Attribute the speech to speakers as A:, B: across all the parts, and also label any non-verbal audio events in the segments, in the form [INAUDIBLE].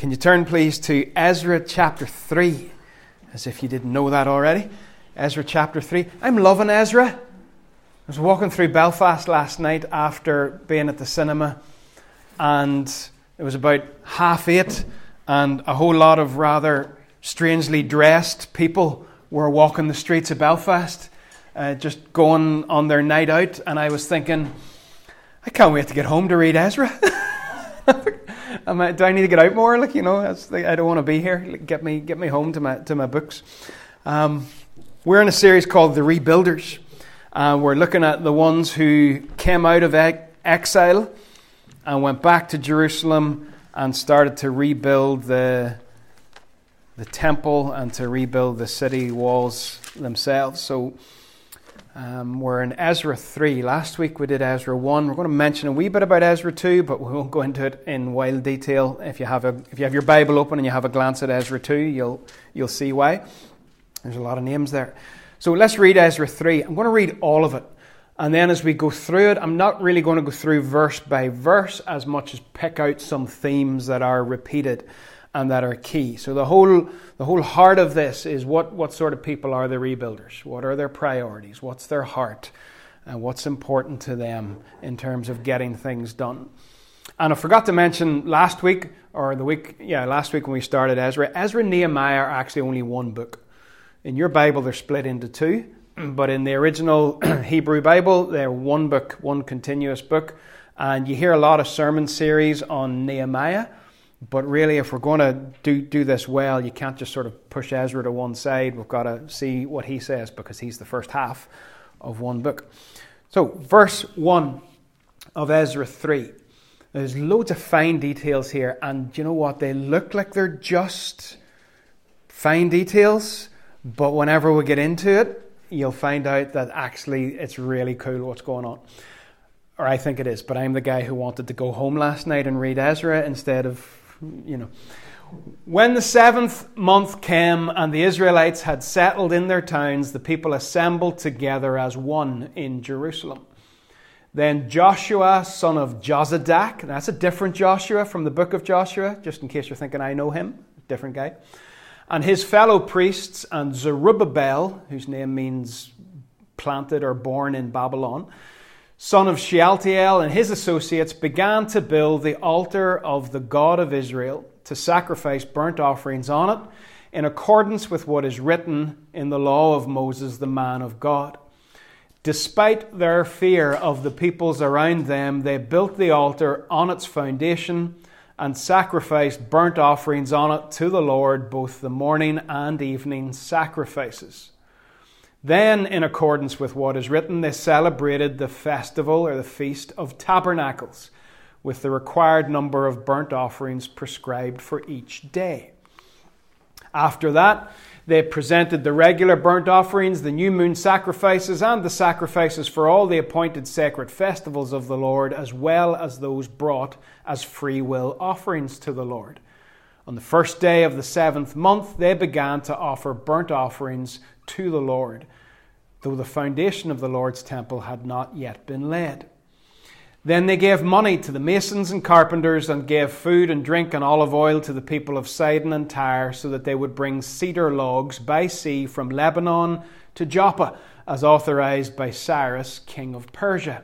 A: Can you turn, please, to Ezra chapter 3, as if you didn't know that already? Ezra chapter 3. I'm loving Ezra. I was walking through Belfast last night after being at the cinema, and it was about half eight, and a whole lot of rather strangely dressed people were walking the streets of Belfast, uh, just going on their night out, and I was thinking, I can't wait to get home to read Ezra. [LAUGHS] I, do I need to get out more? Like you know, I don't want to be here. Get me, get me home to my to my books. Um, we're in a series called The Rebuilders. Uh, we're looking at the ones who came out of exile and went back to Jerusalem and started to rebuild the the temple and to rebuild the city walls themselves. So um, we're in Ezra 3. Last week we did Ezra 1. We're going to mention a wee bit about Ezra 2, but we won't go into it in wild detail. If you have, a, if you have your Bible open and you have a glance at Ezra 2, you'll, you'll see why. There's a lot of names there. So let's read Ezra 3. I'm going to read all of it. And then as we go through it, I'm not really going to go through verse by verse as much as pick out some themes that are repeated and that are key. So the whole the whole heart of this is what what sort of people are the rebuilders? What are their priorities? What's their heart? And what's important to them in terms of getting things done? And I forgot to mention last week or the week yeah, last week when we started Ezra, Ezra and Nehemiah are actually only one book. In your Bible they're split into two, [CLEARS THROAT] but in the original [CLEARS THROAT] Hebrew Bible they're one book, one continuous book. And you hear a lot of sermon series on Nehemiah but really, if we're going to do, do this well, you can't just sort of push Ezra to one side. We've got to see what he says because he's the first half of one book. So, verse 1 of Ezra 3. There's loads of fine details here, and you know what? They look like they're just fine details, but whenever we get into it, you'll find out that actually it's really cool what's going on. Or I think it is, but I'm the guy who wanted to go home last night and read Ezra instead of you know. When the seventh month came and the Israelites had settled in their towns, the people assembled together as one in Jerusalem. Then Joshua, son of Jozadak, that's a different Joshua from the book of Joshua, just in case you're thinking I know him, different guy, and his fellow priests, and Zerubbabel, whose name means planted or born in Babylon, son of Shealtiel, and his associates began to build the altar of the God of Israel to sacrifice burnt offerings on it in accordance with what is written in the law of Moses, the man of God. Despite their fear of the peoples around them, they built the altar on its foundation and sacrificed burnt offerings on it to the Lord, both the morning and evening sacrifices. Then, in accordance with what is written, they celebrated the festival or the feast of tabernacles with the required number of burnt offerings prescribed for each day. After that, they presented the regular burnt offerings, the new moon sacrifices, and the sacrifices for all the appointed sacred festivals of the Lord, as well as those brought as free will offerings to the Lord. On the first day of the seventh month, they began to offer burnt offerings to the Lord, though the foundation of the Lord's temple had not yet been laid. Then they gave money to the masons and carpenters, and gave food and drink and olive oil to the people of Sidon and Tyre, so that they would bring cedar logs by sea from Lebanon to Joppa, as authorized by Cyrus, king of Persia.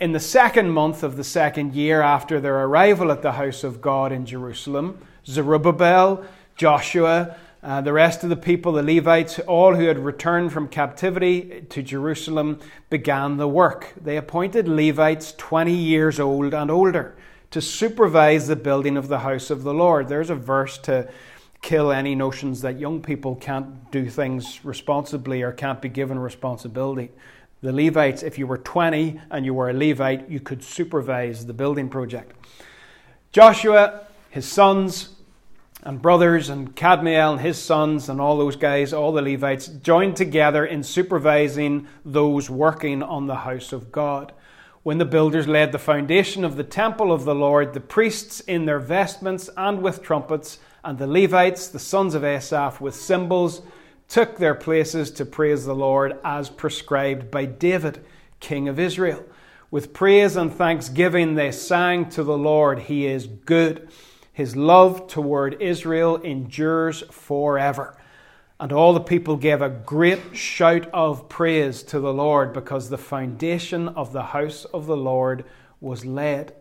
A: In the second month of the second year after their arrival at the house of God in Jerusalem, Zerubbabel, Joshua, uh, the rest of the people, the Levites, all who had returned from captivity to Jerusalem, began the work. They appointed Levites 20 years old and older to supervise the building of the house of the Lord. There's a verse to kill any notions that young people can't do things responsibly or can't be given responsibility. The Levites, if you were 20 and you were a Levite, you could supervise the building project. Joshua, his sons, and brothers and Kadmiel and his sons and all those guys, all the Levites, joined together in supervising those working on the house of God. When the builders laid the foundation of the temple of the Lord, the priests in their vestments and with trumpets, and the Levites, the sons of Asaph, with cymbals, took their places to praise the Lord as prescribed by David, king of Israel. With praise and thanksgiving they sang to the Lord, He is good His love toward Israel endures forever. And all the people gave a great shout of praise to the Lord because the foundation of the house of the Lord was laid.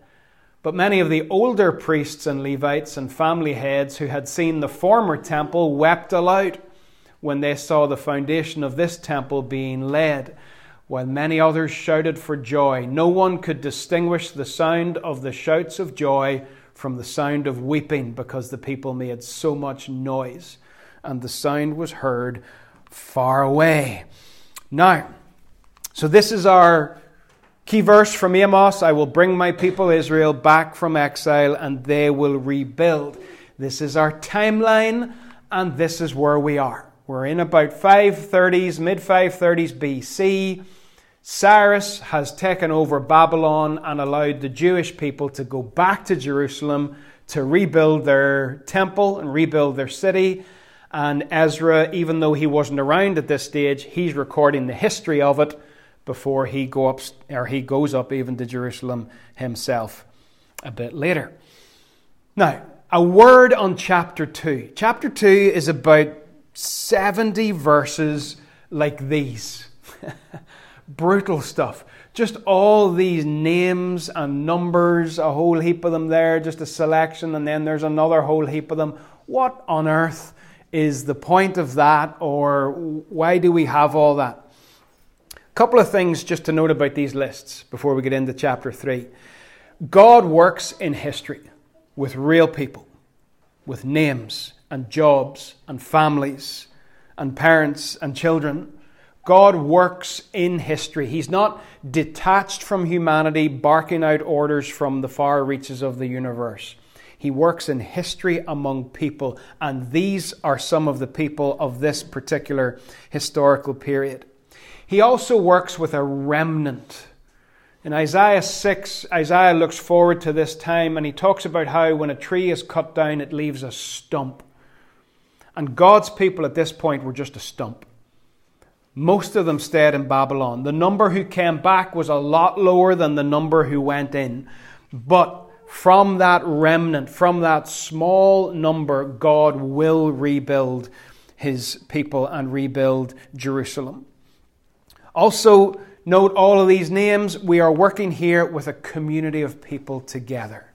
A: But many of the older priests and Levites and family heads who had seen the former temple wept aloud when they saw the foundation of this temple being laid, while many others shouted for joy. No one could distinguish the sound of the shouts of joy from the sound of weeping because the people made so much noise and the sound was heard far away. Now, so this is our key verse from Amos I will bring my people Israel back from exile and they will rebuild. This is our timeline, and this is where we are. We're in about 530s, mid 530s BC. Cyrus has taken over Babylon and allowed the Jewish people to go back to Jerusalem to rebuild their temple and rebuild their city. And Ezra, even though he wasn't around at this stage, he's recording the history of it before he go up or he goes up even to Jerusalem himself a bit later. Now, a word on chapter 2. Chapter 2 is about 70 verses like these. [LAUGHS] Brutal stuff. Just all these names and numbers, a whole heap of them there, just a selection, and then there's another whole heap of them. What on earth is the point of that, or why do we have all that? A couple of things just to note about these lists before we get into chapter 3. God works in history with real people, with names and jobs and families and parents and children. God works in history. He's not detached from humanity, barking out orders from the far reaches of the universe. He works in history among people, and these are some of the people of this particular historical period. He also works with a remnant. In Isaiah 6, Isaiah looks forward to this time and he talks about how when a tree is cut down, it leaves a stump. And God's people at this point were just a stump. Most of them stayed in Babylon. The number who came back was a lot lower than the number who went in. But from that remnant, from that small number, God will rebuild his people and rebuild Jerusalem. Also, note all of these names. We are working here with a community of people together.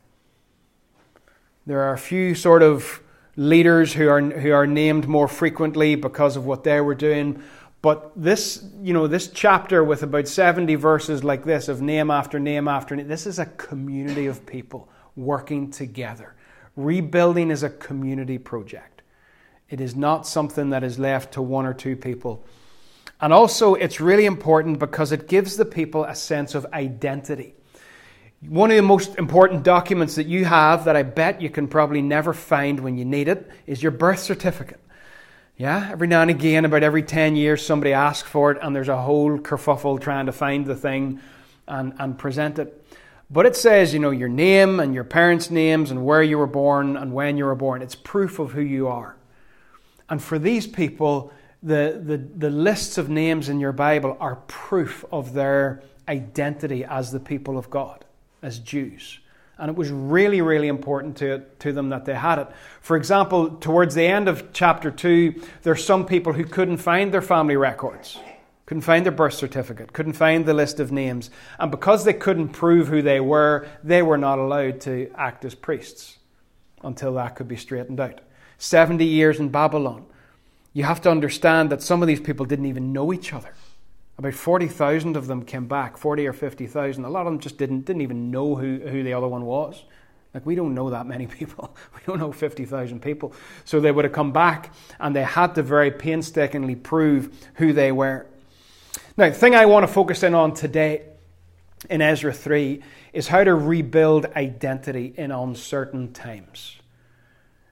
A: There are a few sort of leaders who are, who are named more frequently because of what they were doing, but this, you know, this chapter with about 70 verses like this of name after name after name, this is a community of people working together. Rebuilding is a community project. It is not something that is left to one or two people. And also, it's really important because it gives the people a sense of identity. One of the most important documents that you have that I bet you can probably never find when you need it is your birth certificate. Yeah, every now and again, about every 10 years, somebody asks for it, and there's a whole kerfuffle trying to find the thing and, and present it. But it says, you know, your name and your parents' names and where you were born and when you were born. It's proof of who you are. And for these people, the, the, the lists of names in your Bible are proof of their identity as the people of God, as Jews. And it was really, really important to, to them that they had it. For example, towards the end of chapter 2, there's some people who couldn't find their family records, couldn't find their birth certificate, couldn't find the list of names. And because they couldn't prove who they were, they were not allowed to act as priests until that could be straightened out. 70 years in Babylon. You have to understand that some of these people didn't even know each other. About 40,000 of them came back, 40 or 50,000. A lot of them just didn't, didn't even know who, who the other one was. Like, we don't know that many [LAUGHS] people. We don't know 50,000 people. So they would have come back and they had to very painstakingly prove who they were. Now, the thing I want to focus in on today in Ezra 3 is how to rebuild identity in uncertain times.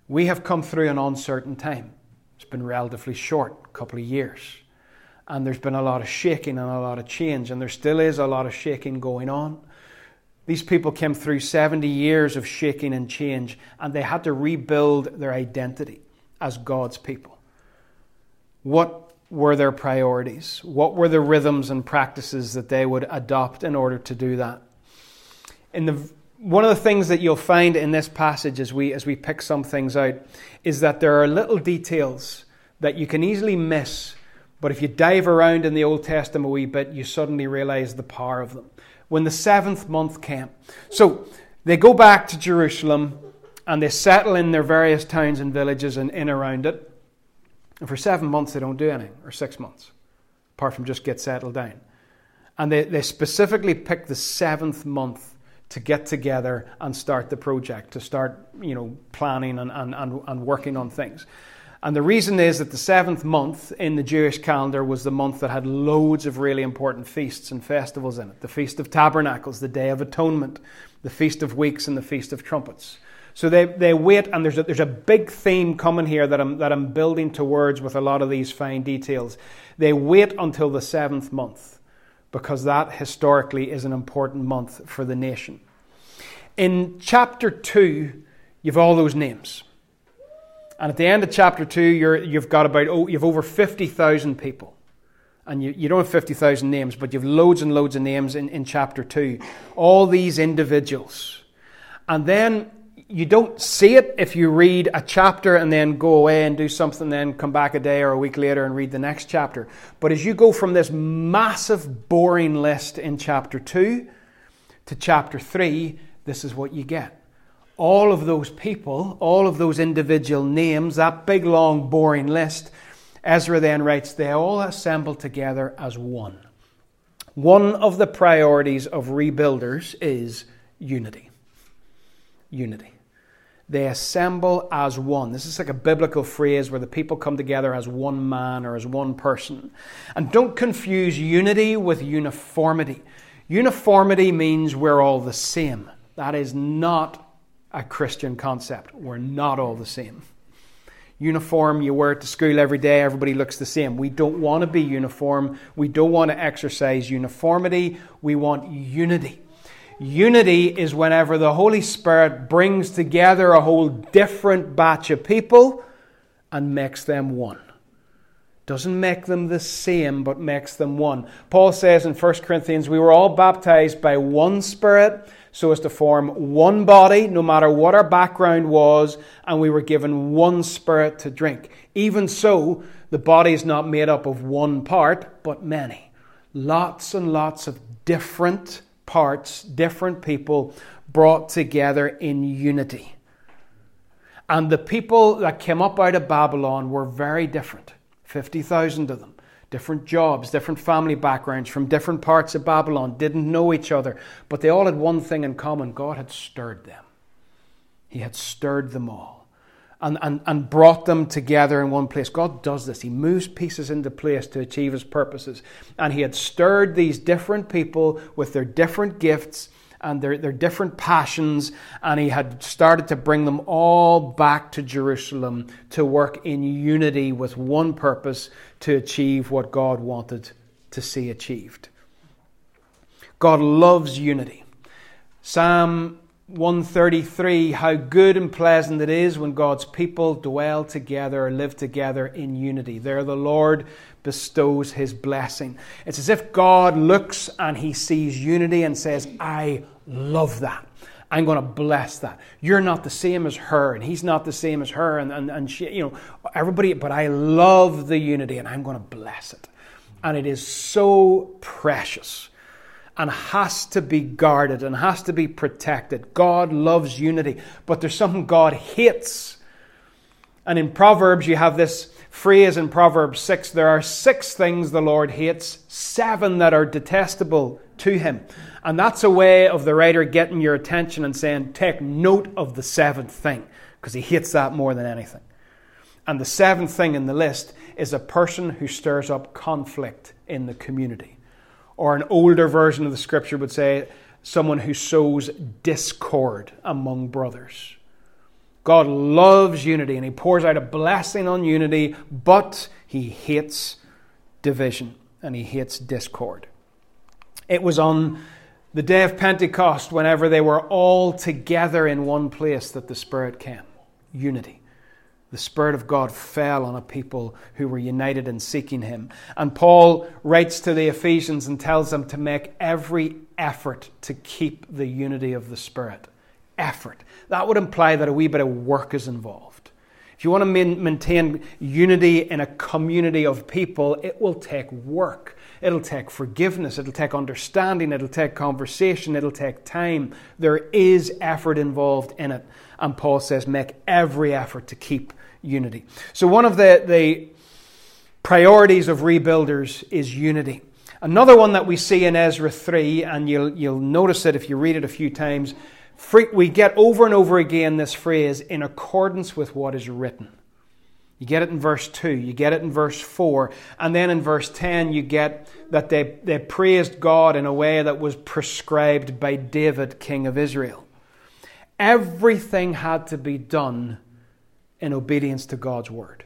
A: We have come through an uncertain time. It's been relatively short, a couple of years and there's been a lot of shaking and a lot of change, and there still is a lot of shaking going on. These people came through 70 years of shaking and change, and they had to rebuild their identity as God's people. What were their priorities? What were the rhythms and practices that they would adopt in order to do that? In the one of the things that you'll find in this passage as we, as we pick some things out is that there are little details that you can easily miss, but if you dive around in the Old Testament a wee bit, you suddenly realize the power of them. When the seventh month came, so they go back to Jerusalem and they settle in their various towns and villages and in around it. And for seven months, they don't do anything, or six months, apart from just get settled down. And they, they specifically pick the seventh month to get together and start the project, to start, you know, planning and, and, and, and working on things. And the reason is that the seventh month in the Jewish calendar was the month that had loads of really important feasts and festivals in it. The Feast of Tabernacles, the Day of Atonement, the Feast of Weeks, and the Feast of Trumpets. So they, they wait, and there's a, there's a big theme coming here that I'm, that I'm building towards with a lot of these fine details. They wait until the seventh month because that historically is an important month for the nation. In chapter 2, you've all those names. And at the end of chapter 2, you have got about, oh, you've over 50,000 people. And you, you don't have 50,000 names, but you've loads and loads of names in, in chapter 2. All these individuals. And then you don't see it if you read a chapter and then go away and do something, then come back a day or a week later and read the next chapter. But as you go from this massive, boring list in chapter 2 to chapter 3, this is what you get. All of those people, all of those individual names, that big, long, boring list, Ezra then writes, they all assemble together as one. One of the priorities of rebuilders is unity. Unity. They assemble as one. This is like a biblical phrase where the people come together as one man or as one person. And don't confuse unity with uniformity. Uniformity means we're all the same. That is not a Christian concept. We're not all the same. Uniform, you wear it to school every day, everybody looks the same. We don't want to be uniform. We don't want to exercise uniformity. We want unity. Unity is whenever the Holy Spirit brings together a whole different batch of people and makes them one. Doesn't make them the same, but makes them one. Paul says in 1 Corinthians, We were all baptized by one Spirit so as to form one body, no matter what our background was, and we were given one Spirit to drink. Even so, the body is not made up of one part, but many. Lots and lots of different parts, different people brought together in unity. And the people that came up out of Babylon were very different 50,000 of them. Different jobs, different family backgrounds from different parts of Babylon, didn't know each other, but they all had one thing in common God had stirred them. He had stirred them all and, and, and brought them together in one place. God does this. He moves pieces into place to achieve his purposes. And he had stirred these different people with their different gifts and their, their different passions, and he had started to bring them all back to Jerusalem to work in unity with one purpose to achieve what God wanted to see achieved. God loves unity. Psalm 133 How good and pleasant it is when God's people dwell together, or live together in unity. There the Lord bestows his blessing. It's as if God looks and he sees unity and says, I love that. I'm going to bless that. You're not the same as her, and he's not the same as her, and, and, and she, you know, everybody, but I love the unity and I'm going to bless it. And it is so precious and has to be guarded and has to be protected. God loves unity, but there's something God hates. And in Proverbs, you have this phrase in Proverbs 6 there are six things the Lord hates, seven that are detestable to him. And that's a way of the writer getting your attention and saying, take note of the seventh thing, because he hates that more than anything. And the seventh thing in the list is a person who stirs up conflict in the community. Or an older version of the scripture would say, someone who sows discord among brothers. God loves unity and He pours out a blessing on unity, but He hates division and He hates discord. It was on the day of Pentecost, whenever they were all together in one place, that the Spirit came unity the Spirit of God fell on a people who were united in seeking Him. And Paul writes to the Ephesians and tells them to make every effort to keep the unity of the Spirit. Effort. That would imply that a wee bit of work is involved. If you want to maintain unity in a community of people, it will take work. It'll take forgiveness. It'll take understanding. It'll take conversation. It'll take time. There is effort involved in it. And Paul says, make every effort to keep unity. So, one of the, the priorities of rebuilders is unity. Another one that we see in Ezra 3, and you'll, you'll notice it if you read it a few times, we get over and over again this phrase, in accordance with what is written. You get it in verse 2, you get it in verse 4, and then in verse 10, you get that they, they praised God in a way that was prescribed by David, king of Israel. Everything had to be done in obedience to God's word.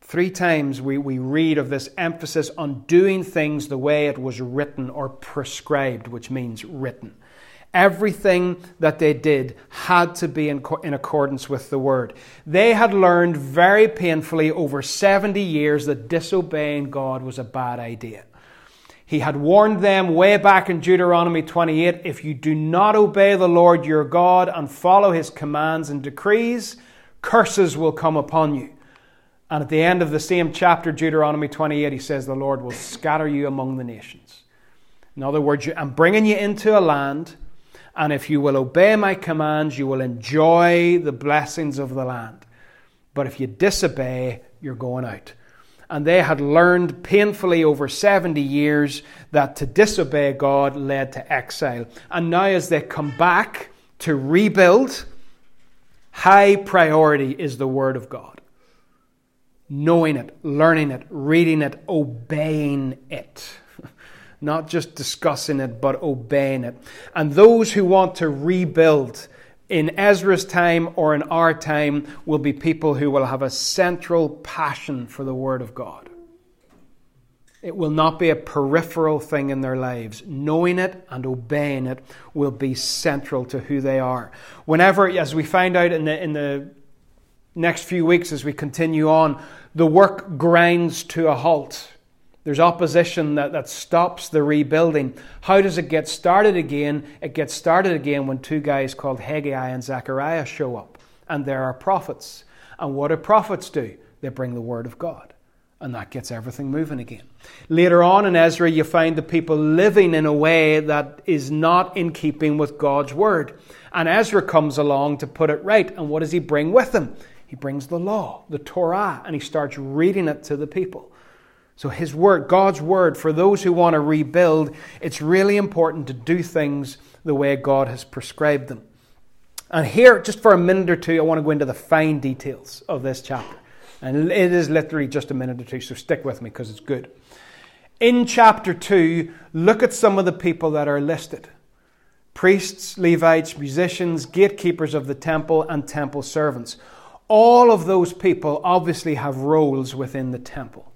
A: Three times we, we read of this emphasis on doing things the way it was written or prescribed, which means written. Everything that they did had to be in, in, accordance with the word. They had learned very painfully over 70 years that disobeying God was a bad idea. He had warned them way back in Deuteronomy 28 if you do not obey the Lord your God and follow his commands and decrees, curses will come upon you. And at the end of the same chapter, Deuteronomy 28, he says, The Lord will scatter you among the nations. In other words, I'm bringing you into a land, and if you will obey my commands, you will enjoy the blessings of the land. But if you disobey, you're going out. And they had learned painfully over 70 years that to disobey God led to exile. And now, as they come back to rebuild, high priority is the Word of God knowing it, learning it, reading it, obeying it. Not just discussing it, but obeying it. And those who want to rebuild in Ezra's time or in our time will be people who will have a central passion for the Word of God. It will not be a peripheral thing in their lives. Knowing it and obeying it will be central to who they are. Whenever, as we find out in the, in the next few weeks as we continue on, the work grinds to a halt. There's opposition that, that stops the rebuilding. How does it get started again? It gets started again when two guys called Haggai and Zechariah show up. And there are prophets. And what do prophets do? They bring the word of God. And that gets everything moving again. Later on in Ezra, you find the people living in a way that is not in keeping with God's word. And Ezra comes along to put it right. And what does he bring with him? He brings the law, the Torah, and he starts reading it to the people. So, his word, God's word, for those who want to rebuild, it's really important to do things the way God has prescribed them. And here, just for a minute or two, I want to go into the fine details of this chapter. And it is literally just a minute or two, so stick with me because it's good. In chapter 2, look at some of the people that are listed priests, Levites, musicians, gatekeepers of the temple, and temple servants all of those people obviously have roles within the temple.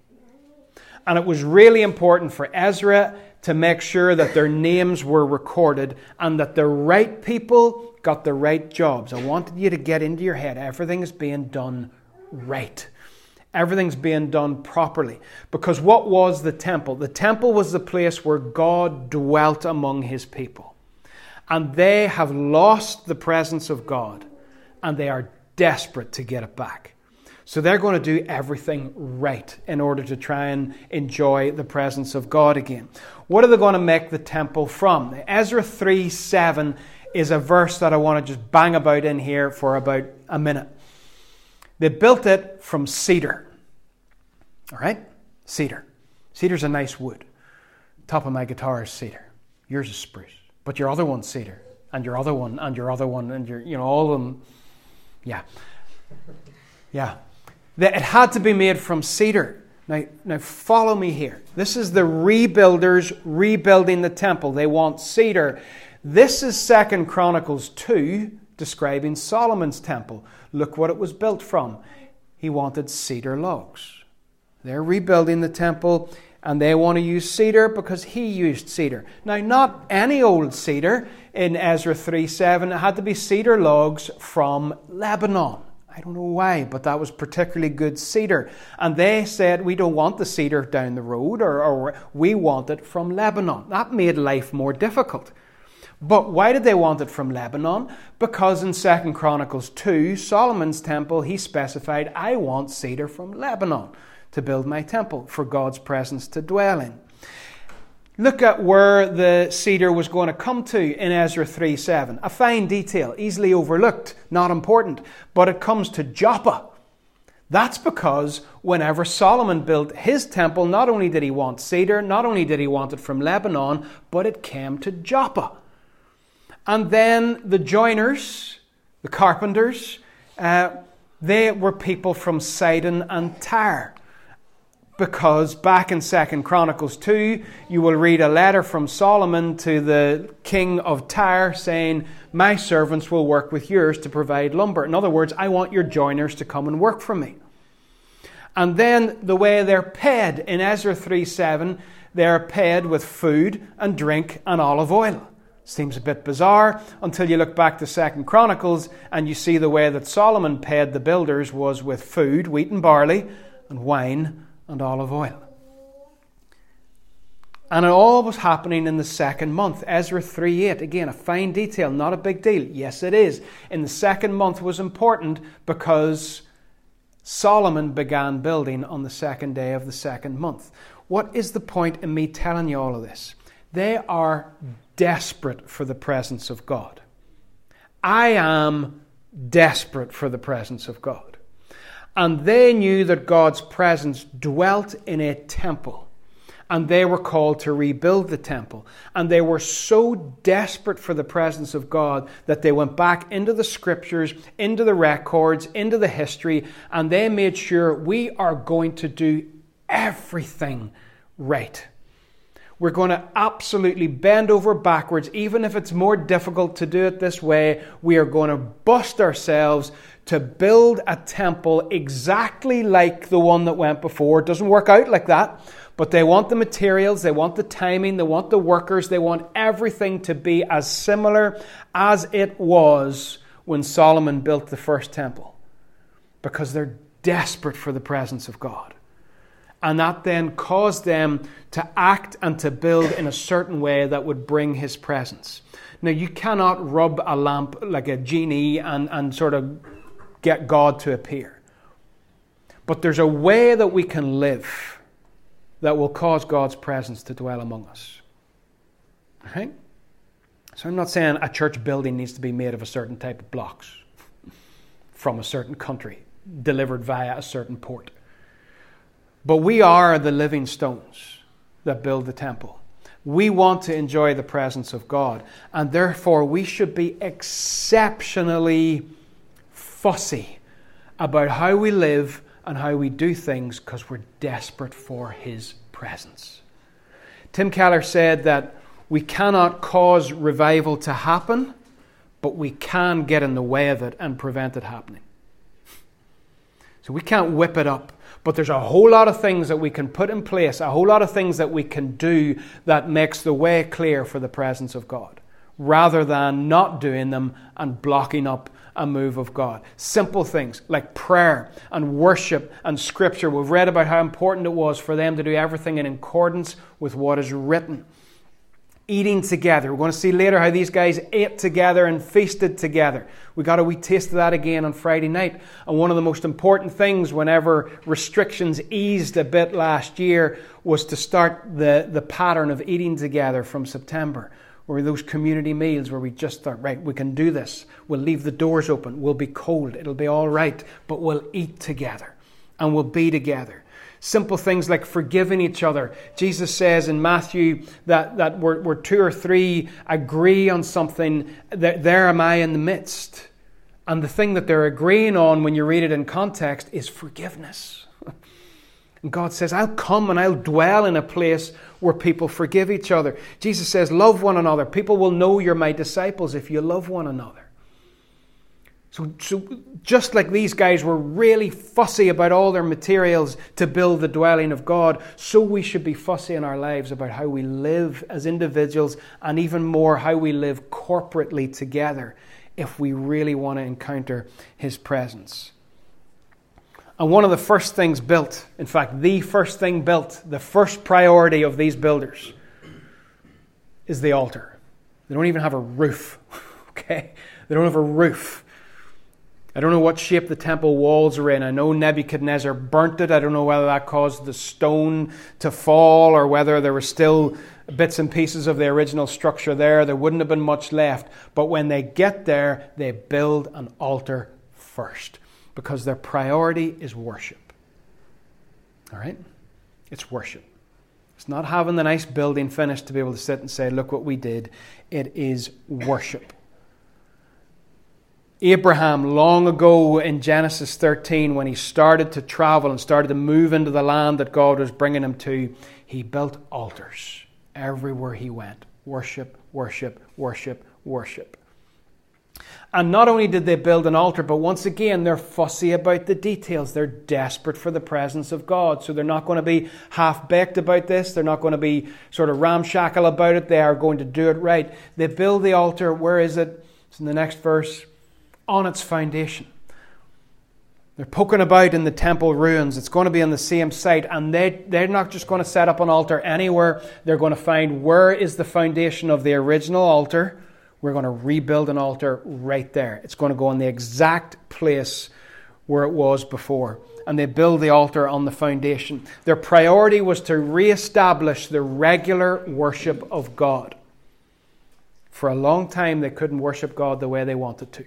A: And it was really important for Ezra to make sure that their names were recorded and that the right people got the right jobs. I wanted you to get into your head everything is being done right. Everything's being done properly. Because what was the temple? The temple was the place where God dwelt among his people. And they have lost the presence of God and they are desperate to get it back. So they're going to do everything right in order to try and enjoy the presence of God again. What are they going to make the temple from? Ezra 3 7 is a verse that I want to just bang about in here for about a minute. They built it from cedar. All right? Cedar. Cedar's a nice wood. Top of my guitar is cedar. Yours is spruce. But your other one's cedar. And your other one, and your other one, and your, you know, all of them yeah. Yeah. It had to be made from cedar. Now, now follow me here. This is the rebuilders rebuilding the temple. They want cedar. This is Second Chronicles 2 describing Solomon's temple. Look what it was built from. He wanted cedar logs. They're rebuilding the temple and they want to use cedar because he used cedar. Now, not any old cedar in Ezra 3 7, it had to be cedar logs from Lebanon. I don't know why, but that was particularly good cedar. And they said, We don't want the cedar down the road, or, or we want it from Lebanon. That made life more difficult. But why did they want it from Lebanon? Because in 2 Chronicles 2, Solomon's temple, he specified, I want cedar from Lebanon to build my temple for God's presence to dwell in. Look at where the cedar was going to come to in Ezra 3 7. A fine detail, easily overlooked, not important, but it comes to Joppa. That's because whenever Solomon built his temple, not only did he want cedar, not only did he want it from Lebanon, but it came to Joppa. And then the joiners, the carpenters, uh, they were people from Sidon and Tyre because back in Second Chronicles 2, you will read a letter from Solomon to the king of Tyre saying, My servants will work with yours to provide lumber. In other words, I want your joiners to come and work for me. And then the way they're paid in Ezra 3 7, they're paid with food and drink and olive oil. Seems a bit bizarre until you look back to Second Chronicles and you see the way that Solomon paid the builders was with food, wheat and barley, and wine and olive oil. And it all was happening in the second month. Ezra 3 8. Again, a fine detail, not a big deal. Yes, it is. In the second month was important because Solomon began building on the second day of the second month. What is the point in me telling you all of this? They are desperate for the presence of God. I am desperate for the presence of God. And they knew that God's presence dwelt in a temple. And they were called to rebuild the temple. And they were so desperate for the presence of God that they went back into the scriptures, into the records, into the history, and they made sure we are going to do everything right. We're going to absolutely bend over backwards, even if it's more difficult to do it this way. We are going to bust ourselves to build a temple exactly like the one that went before. It doesn't work out like that, but they want the materials, they want the timing, they want the workers, they want everything to be as similar as it was when Solomon built the first temple because they're desperate for the presence of God. And that then caused them to act and to build in a certain way that would bring his presence. Now, you cannot rub a lamp like a genie and, and sort of get God to appear. But there's a way that we can live that will cause God's presence to dwell among us. Right? So I'm not saying a church building needs to be made of a certain type of blocks [LAUGHS] from a certain country, delivered via a certain port. But we are the living stones that build the temple. We want to enjoy the presence of God, and therefore we should be exceptionally fussy about how we live and how we do things because we're desperate for His presence. Tim Keller said that we cannot cause revival to happen, but we can get in the way of it and prevent it happening. So we can't whip it up. But there's a whole lot of things that we can put in place, a whole lot of things that we can do that makes the way clear for the presence of God, rather than not doing them and blocking up a move of God. Simple things like prayer and worship and scripture. We've read about how important it was for them to do everything in accordance with what is written. Eating together. We're going to see later how these guys ate together and feasted together. We got a wee taste of that again on Friday night. And one of the most important things whenever restrictions eased a bit last year was to start the, the pattern of eating together from September or those community meals where we just thought, right, we can do this. We'll leave the doors open. We'll be cold. It'll be all right. But we'll eat together and we'll be together. Simple things like forgiving each other. Jesus says in Matthew that, that where, where two or three agree on something, that there am I in the midst. And the thing that they're agreeing on when you read it in context is forgiveness. [LAUGHS] And God says, I'll come and I'll dwell in a place where people forgive each other. Jesus says, Love one another. People will know you're my disciples if you love one another. So, so, just like these guys were really fussy about all their materials to build the dwelling of God, so we should be fussy in our lives about how we live as individuals and even more how we live corporately together if we really want to encounter His presence. And one of the first things built, in fact, the first thing built, the first priority of these builders, is the altar. They don't even have a roof. [LAUGHS] okay? They don't have a roof. I don't know what shape the temple walls are in. I know Nebuchadnezzar burnt it. I don't know whether that caused the stone to fall or whether there were still bits and pieces of the original structure there. There wouldn't have been much left. But when they get there, they build an altar first because their priority is worship. All right? It's worship. It's not having the nice building finished to be able to sit and say, look what we did. It is worship. Abraham, long ago in Genesis 13, when he started to travel and started to move into the land that God was bringing him to, he built altars everywhere he went. Worship, worship, worship, worship. And not only did they build an altar, but once again, they're fussy about the details. They're desperate for the presence of God. So they're not going to be half baked about this. They're not going to be sort of ramshackle about it. They are going to do it right. They build the altar. Where is it? It's in the next verse. On its foundation. They're poking about in the temple ruins. It's going to be on the same site. And they, they're not just going to set up an altar anywhere. They're going to find where is the foundation of the original altar we're going to rebuild an altar right there. It's going to go in the exact place where it was before. And they build the altar on the foundation. Their priority was to re-establish the regular worship of God. For a long time, they couldn't worship God the way they wanted to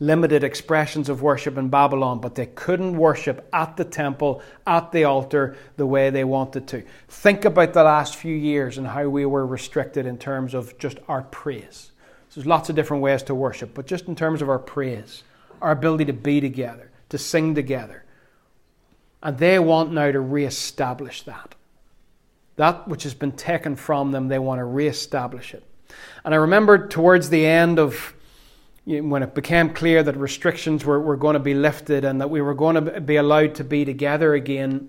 A: limited expressions of worship in Babylon, but they couldn't worship at the temple, at the altar, the way they wanted to. Think about the last few years and how we were restricted in terms of just our praise. So there's lots of different ways to worship, but just in terms of our praise, our ability to be together, to sing together. And they want now to re-establish that. That which has been taken from them, they want to re-establish it. And I remember towards the end of when it became clear that restrictions were, were going to be lifted and that we were going to be allowed to be together again,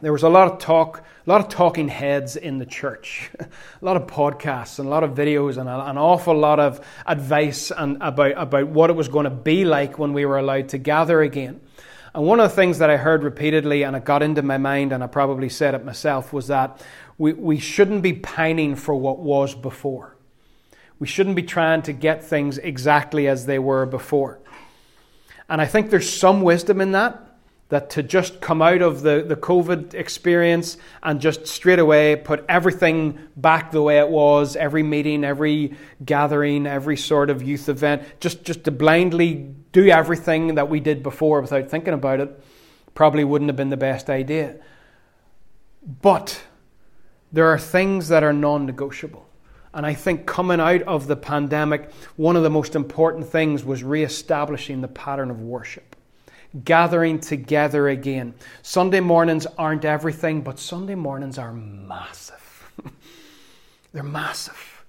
A: there was a lot of talk, a lot of talking heads in the church, [LAUGHS] a lot of podcasts and a lot of videos and an awful lot of advice and about, about what it was going to be like when we were allowed to gather again. And one of the things that I heard repeatedly, and it got into my mind, and I probably said it myself, was that we, we shouldn't be pining for what was before. We shouldn't be trying to get things exactly as they were before. And I think there's some wisdom in that, that to just come out of the, the COVID experience and just straight away put everything back the way it was, every meeting, every gathering, every sort of youth event, just, just to blindly do everything that we did before without thinking about it, probably wouldn't have been the best idea. But there are things that are non negotiable. And I think coming out of the pandemic, one of the most important things was re-establishing the pattern of worship. Gathering together again. Sunday mornings aren't everything, but Sunday mornings are massive. [LAUGHS] They're massive.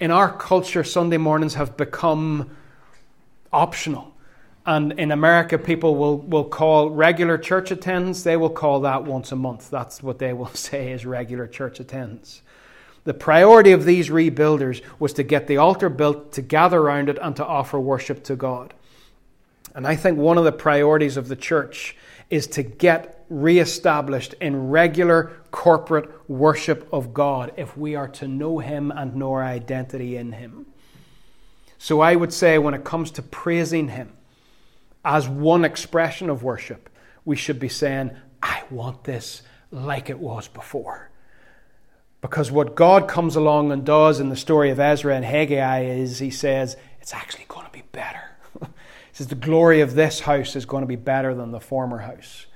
A: In our culture, Sunday mornings have become optional. And in America, people will, will call regular church attendance, they will call that once a month. That's what they will [LAUGHS] say is regular church attendance. The priority of these rebuilders was to get the altar built, to gather around it, and to offer worship to God. And I think one of the priorities of the church is to get reestablished in regular corporate worship of God if we are to know Him and know our identity in Him. So I would say when it comes to praising Him as one expression of worship, we should be saying, I want this like it was before. Because what God comes along and does in the story of Ezra and Haggai is he says, it's actually going to be better. [LAUGHS] he says, the glory of this house is going to be better than the former house.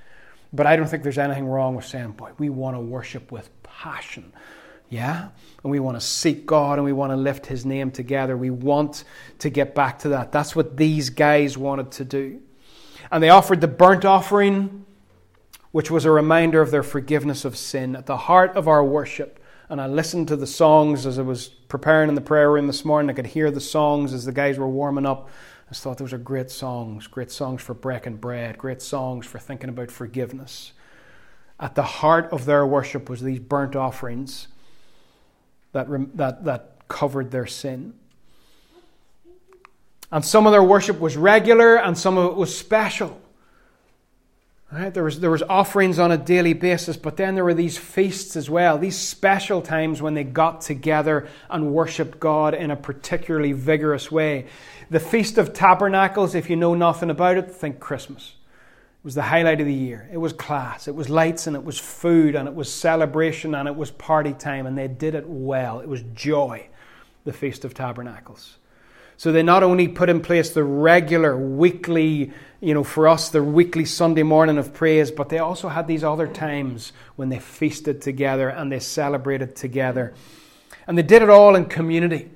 A: But I don't think there's anything wrong with saying, boy, we want to worship with passion. Yeah? And we want to seek God and we want to lift His name together. We want to get back to that. That's what these guys wanted to do. And they offered the burnt offering, which was a reminder of their forgiveness of sin. At the heart of our worship and I listened to the songs as I was preparing in the prayer room this morning. I could hear the songs as the guys were warming up. I just thought those are great songs, great songs for breaking bread, great songs for thinking about forgiveness. At the heart of their worship was these burnt offerings that, that, that covered their sin. And some of their worship was regular and some of it was special. Right? There, was, there was offerings on a daily basis, but then there were these feasts as well, these special times when they got together and worshipped God in a particularly vigorous way. The Feast of Tabernacles, if you know nothing about it, think Christmas. It was the highlight of the year. It was class, it was lights, and it was food, and it was celebration, and it was party time, and they did it well. It was joy, the Feast of Tabernacles. So they not only put in place the regular weekly, you know, for us, the weekly Sunday morning of praise, but they also had these other times when they feasted together and they celebrated together. And they did it all in community.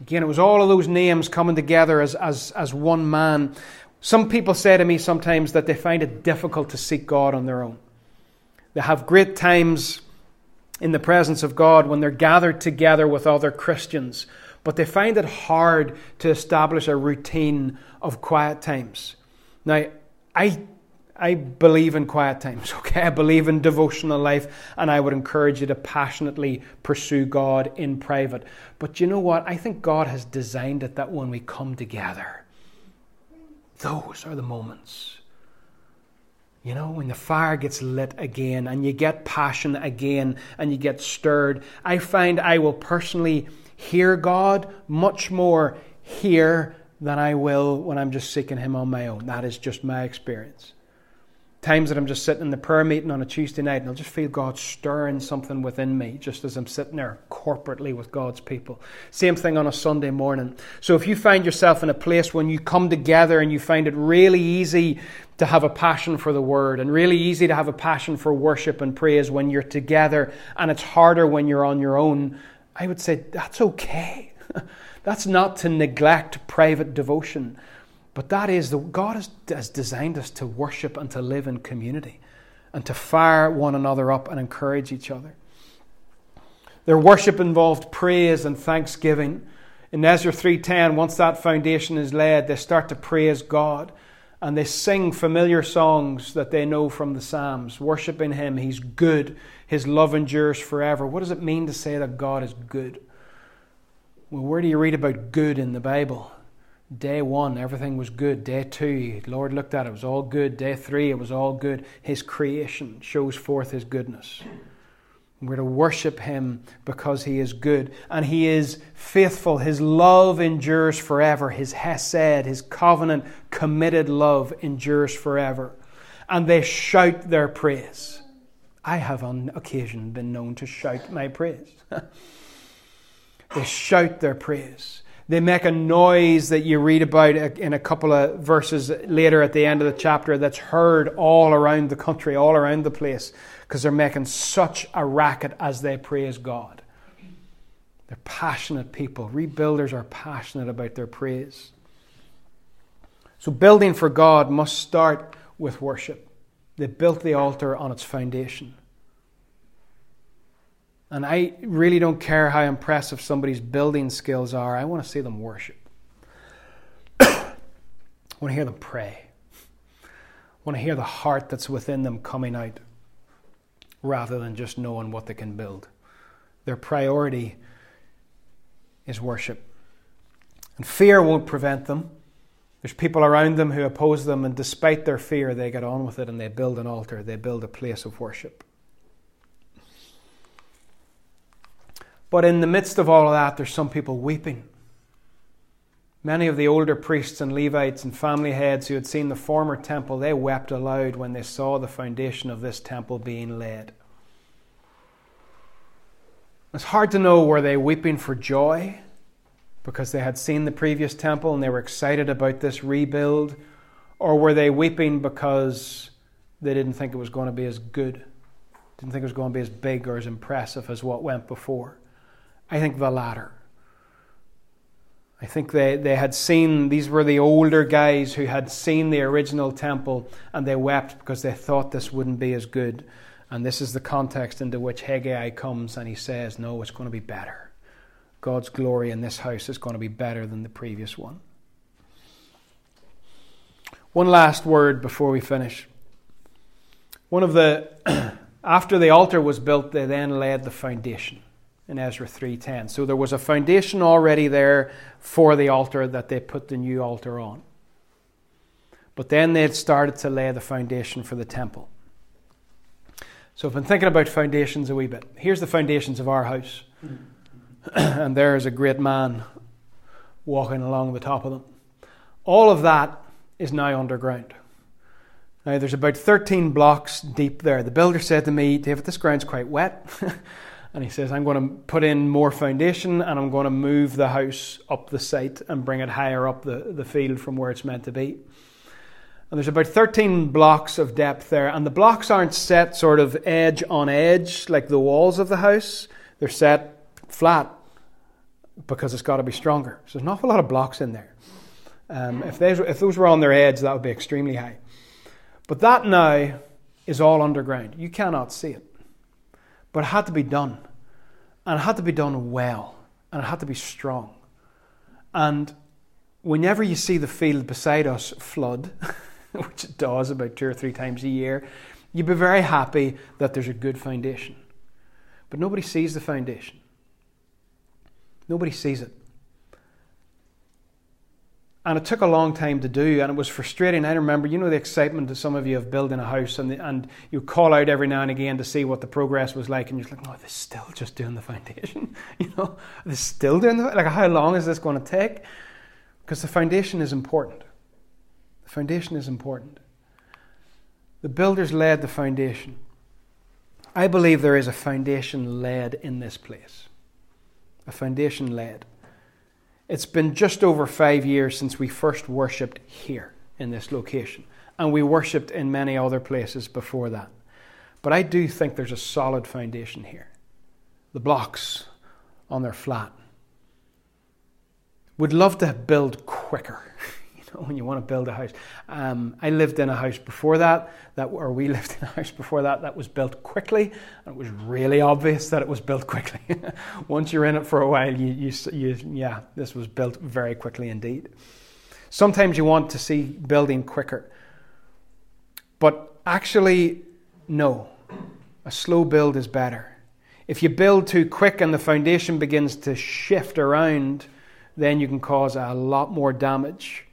A: Again, it was all of those names coming together as, as, as one man. Some people say to me sometimes that they find it difficult to seek God on their own. They have great times in the presence of God when they're gathered together with other Christians but they find it hard to establish a routine of quiet times. Now, I I believe in quiet times, [LAUGHS] okay? I believe in devotional life, and I would encourage you to passionately pursue God in private. But you know what? I think God has designed it that when we come together, those are the moments. You know, when the fire gets lit again and you get passion again and you get stirred, I find I will personally hear God much more here than I will when I'm just seeking Him on my own. That is just my experience. Times that I'm just sitting in the prayer meeting on a Tuesday night and I'll just feel God stirring something within me just as I'm sitting there corporately with God's people. Same thing on a Sunday morning. So if you find yourself in a place when you come together and you find it really easy to have a passion for the Word and really easy to have a passion for worship and praise when you're together and it's harder when you're on your own, I would say that's okay. [LAUGHS] that's not to neglect private devotion, but that is the God has, has designed us to worship and to live in community and to fire one another up and encourage each other. Their worship involved praise and thanksgiving. In Ezra 3:10, once that foundation is laid, they start to praise God and they sing familiar songs that they know from the Psalms, worshiping Him. He's good, His love endures forever. What does it mean to say that God is good? Well, where do you read about good in the Bible? Day one, everything was good. Day two, Lord looked at it, it was all good. Day three, it was all good. His creation shows forth His goodness. We're to worship him because he is good and he is faithful. His love endures forever. His hesed, his covenant committed love endures forever. And they shout their praise. I have on occasion been known to shout my praise. [LAUGHS] they shout their praise. They make a noise that you read about in a couple of verses later at the end of the chapter that's heard all around the country, all around the place because they're making such a racket as they praise God. They're passionate people. Rebuilders are passionate about their praise. So, building for God must start with worship. They built the altar on its foundation. And I really don't care how impressive somebody's building skills are, I want to see them worship. I [COUGHS] want to hear them pray. I want to hear the heart that's within them coming out rather than just knowing what they can build. Their priority is worship. And fear won't prevent them. There's people around them who oppose them, and despite their fear, they get on with it and they build an altar, they build a place of worship. But in the midst of all of that, there's some people weeping. Many of the older priests and Levites and family heads who had seen the former temple, they wept aloud when they saw the foundation of this temple being laid. It's hard to know were they weeping for joy because they had seen the previous temple and they were excited about this rebuild, or were they weeping because they didn't think it was going to be as good, didn't think it was going to be as big or as impressive as what went before? I think the latter. I think they, they had seen, these were the older guys who had seen the original temple and they wept because they thought this wouldn't be as good. And this is the context into which Haggai comes and he says, No, it's going to be better. God's glory in this house is going to be better than the previous one. One last word before we finish. One of the, [CLEARS THROAT] after the altar was built, they then laid the foundation in Ezra 3:10. So there was a foundation already there for the altar that they put the new altar on. But then they had started to lay the foundation for the temple. So I've been thinking about foundations a wee bit. Here's the foundations of our house. [CLEARS THROAT] and there is a great man walking along the top of them. All of that is now underground. Now, there's about 13 blocks deep there. The builder said to me, David, this ground's quite wet. [LAUGHS] and he says, I'm going to put in more foundation and I'm going to move the house up the site and bring it higher up the, the field from where it's meant to be. And there's about 13 blocks of depth there. And the blocks aren't set sort of edge on edge like the walls of the house, they're set flat because it's got to be stronger. So there's an awful lot of blocks in there. Um, if, those, if those were on their edge, that would be extremely high. But that now is all underground. You cannot see it. But it had to be done. And it had to be done well. And it had to be strong. And whenever you see the field beside us flood, [LAUGHS] which it does about two or three times a year, you'd be very happy that there's a good foundation. But nobody sees the foundation. Nobody sees it. And it took a long time to do, and it was frustrating. I remember, you know, the excitement that some of you have building a house, and, the, and you call out every now and again to see what the progress was like, and you're like, no, they're still just doing the foundation. [LAUGHS] you know, they're still doing the, like, how long is this going to take? Because the foundation is important. The foundation is important. The builders laid the foundation. I believe there is a foundation laid in this place. A foundation laid. It's been just over five years since we first worshipped here in this location, and we worshipped in many other places before that. But I do think there's a solid foundation here. The blocks on their flat. Would love to build quicker. [LAUGHS] when you want to build a house. Um, I lived in a house before that, that, or we [LAUGHS] lived in a house before that, that was built quickly, and it was really obvious that it was built quickly. [LAUGHS] Once you're in it for a while, you, you, you, yeah, this was built very quickly indeed. Sometimes you want to see building quicker, but actually, no. A slow build is better. If you build too quick and the foundation begins to shift around, then you can cause a lot more damage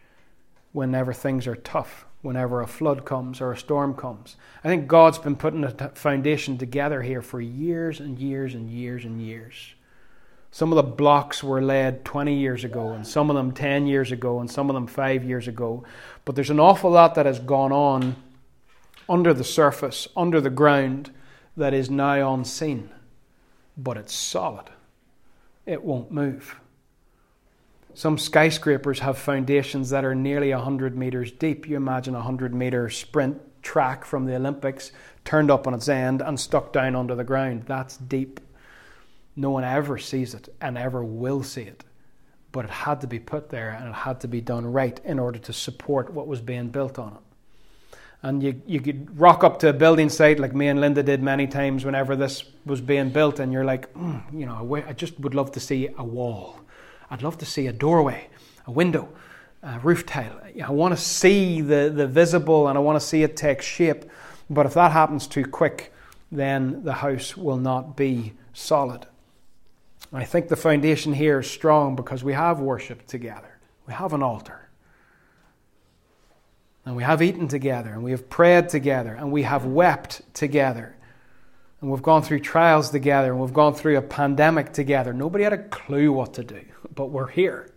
A: whenever things are tough, whenever a flood comes or a storm comes. I think God's been putting a foundation together here for years and years and years and years. Some of the blocks were laid 20 years ago, and some of them 10 years ago, and some of them 5 years ago. But there's an awful lot that has gone on under the surface, under the ground, that is now unseen. But it's solid, it won't move. Some skyscrapers have foundations that are nearly 100 metres deep. You imagine a 100 metre sprint track from the Olympics turned up on its end and stuck down under the ground. That's deep. No one ever sees it and ever will see it. But it had to be put there and it had to be done right in order to support what was being built on it. And you, you could rock up to a building site like me and Linda did many times whenever this was being built, and you're like, mm, you know, I just would love to see a wall I'd love to see a doorway, a window, a roof tile. I want to see the, the visible and I want to see it take shape. But if that happens too quick, then the house will not be solid. I think the foundation here is strong because we have worshipped together. We have an altar. And we have eaten together, and we have prayed together, and we have wept together. And we've gone through trials together, and we've gone through a pandemic together. Nobody had a clue what to do but we're here.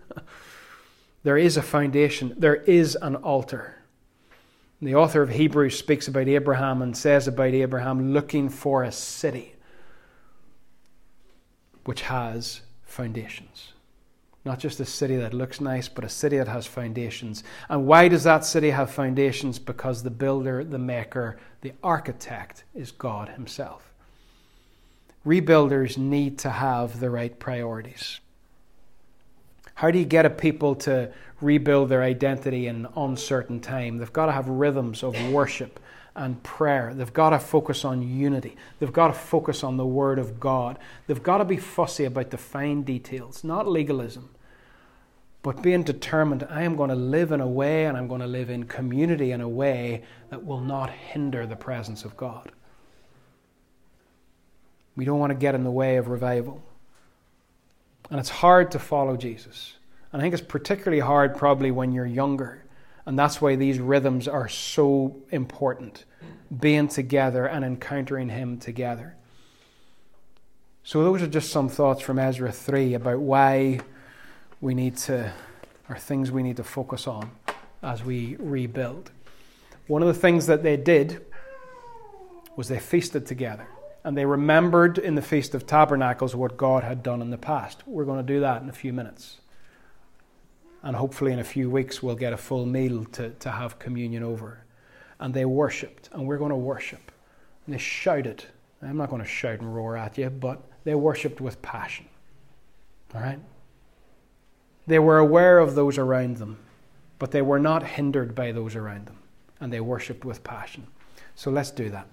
A: There is a foundation, there is an altar. The author of Hebrews speaks about Abraham and says about Abraham looking for a city which has foundations. Not just a city that looks nice, but a city that has foundations. And why does that city have foundations? Because the builder, the maker, the architect is God Himself. Rebuilders need to have the right priorities. How do you get a people to rebuild their identity in uncertain time? They've got to have rhythms of worship and prayer. They've got to focus on unity. They've got to focus on the Word of God. They've got to be fussy about the fine details, not legalism, but being determined I am going to live in a way and I'm going to live in community in a way that will not hinder the presence of God. We don't want to get in the way of revival. And it's hard to follow Jesus. And I think it's particularly hard probably when you're younger And that's why these rhythms are so important being together and encountering Him together. So, those are just some thoughts from Ezra 3 about why we need to, or things we need to focus on as we rebuild. One of the things that they did was they feasted together and they remembered in the Feast of Tabernacles what God had done in the past. We're going to do that in a few minutes. And hopefully, in a few weeks, we'll get a full meal to, to have communion over. And they worshipped, and we're going to worship. And they shouted. I'm not going to shout and roar at you, but they worshipped with passion. All right? They were aware of those around them, but they were not hindered by those around them. And they worshipped with passion. So let's do that.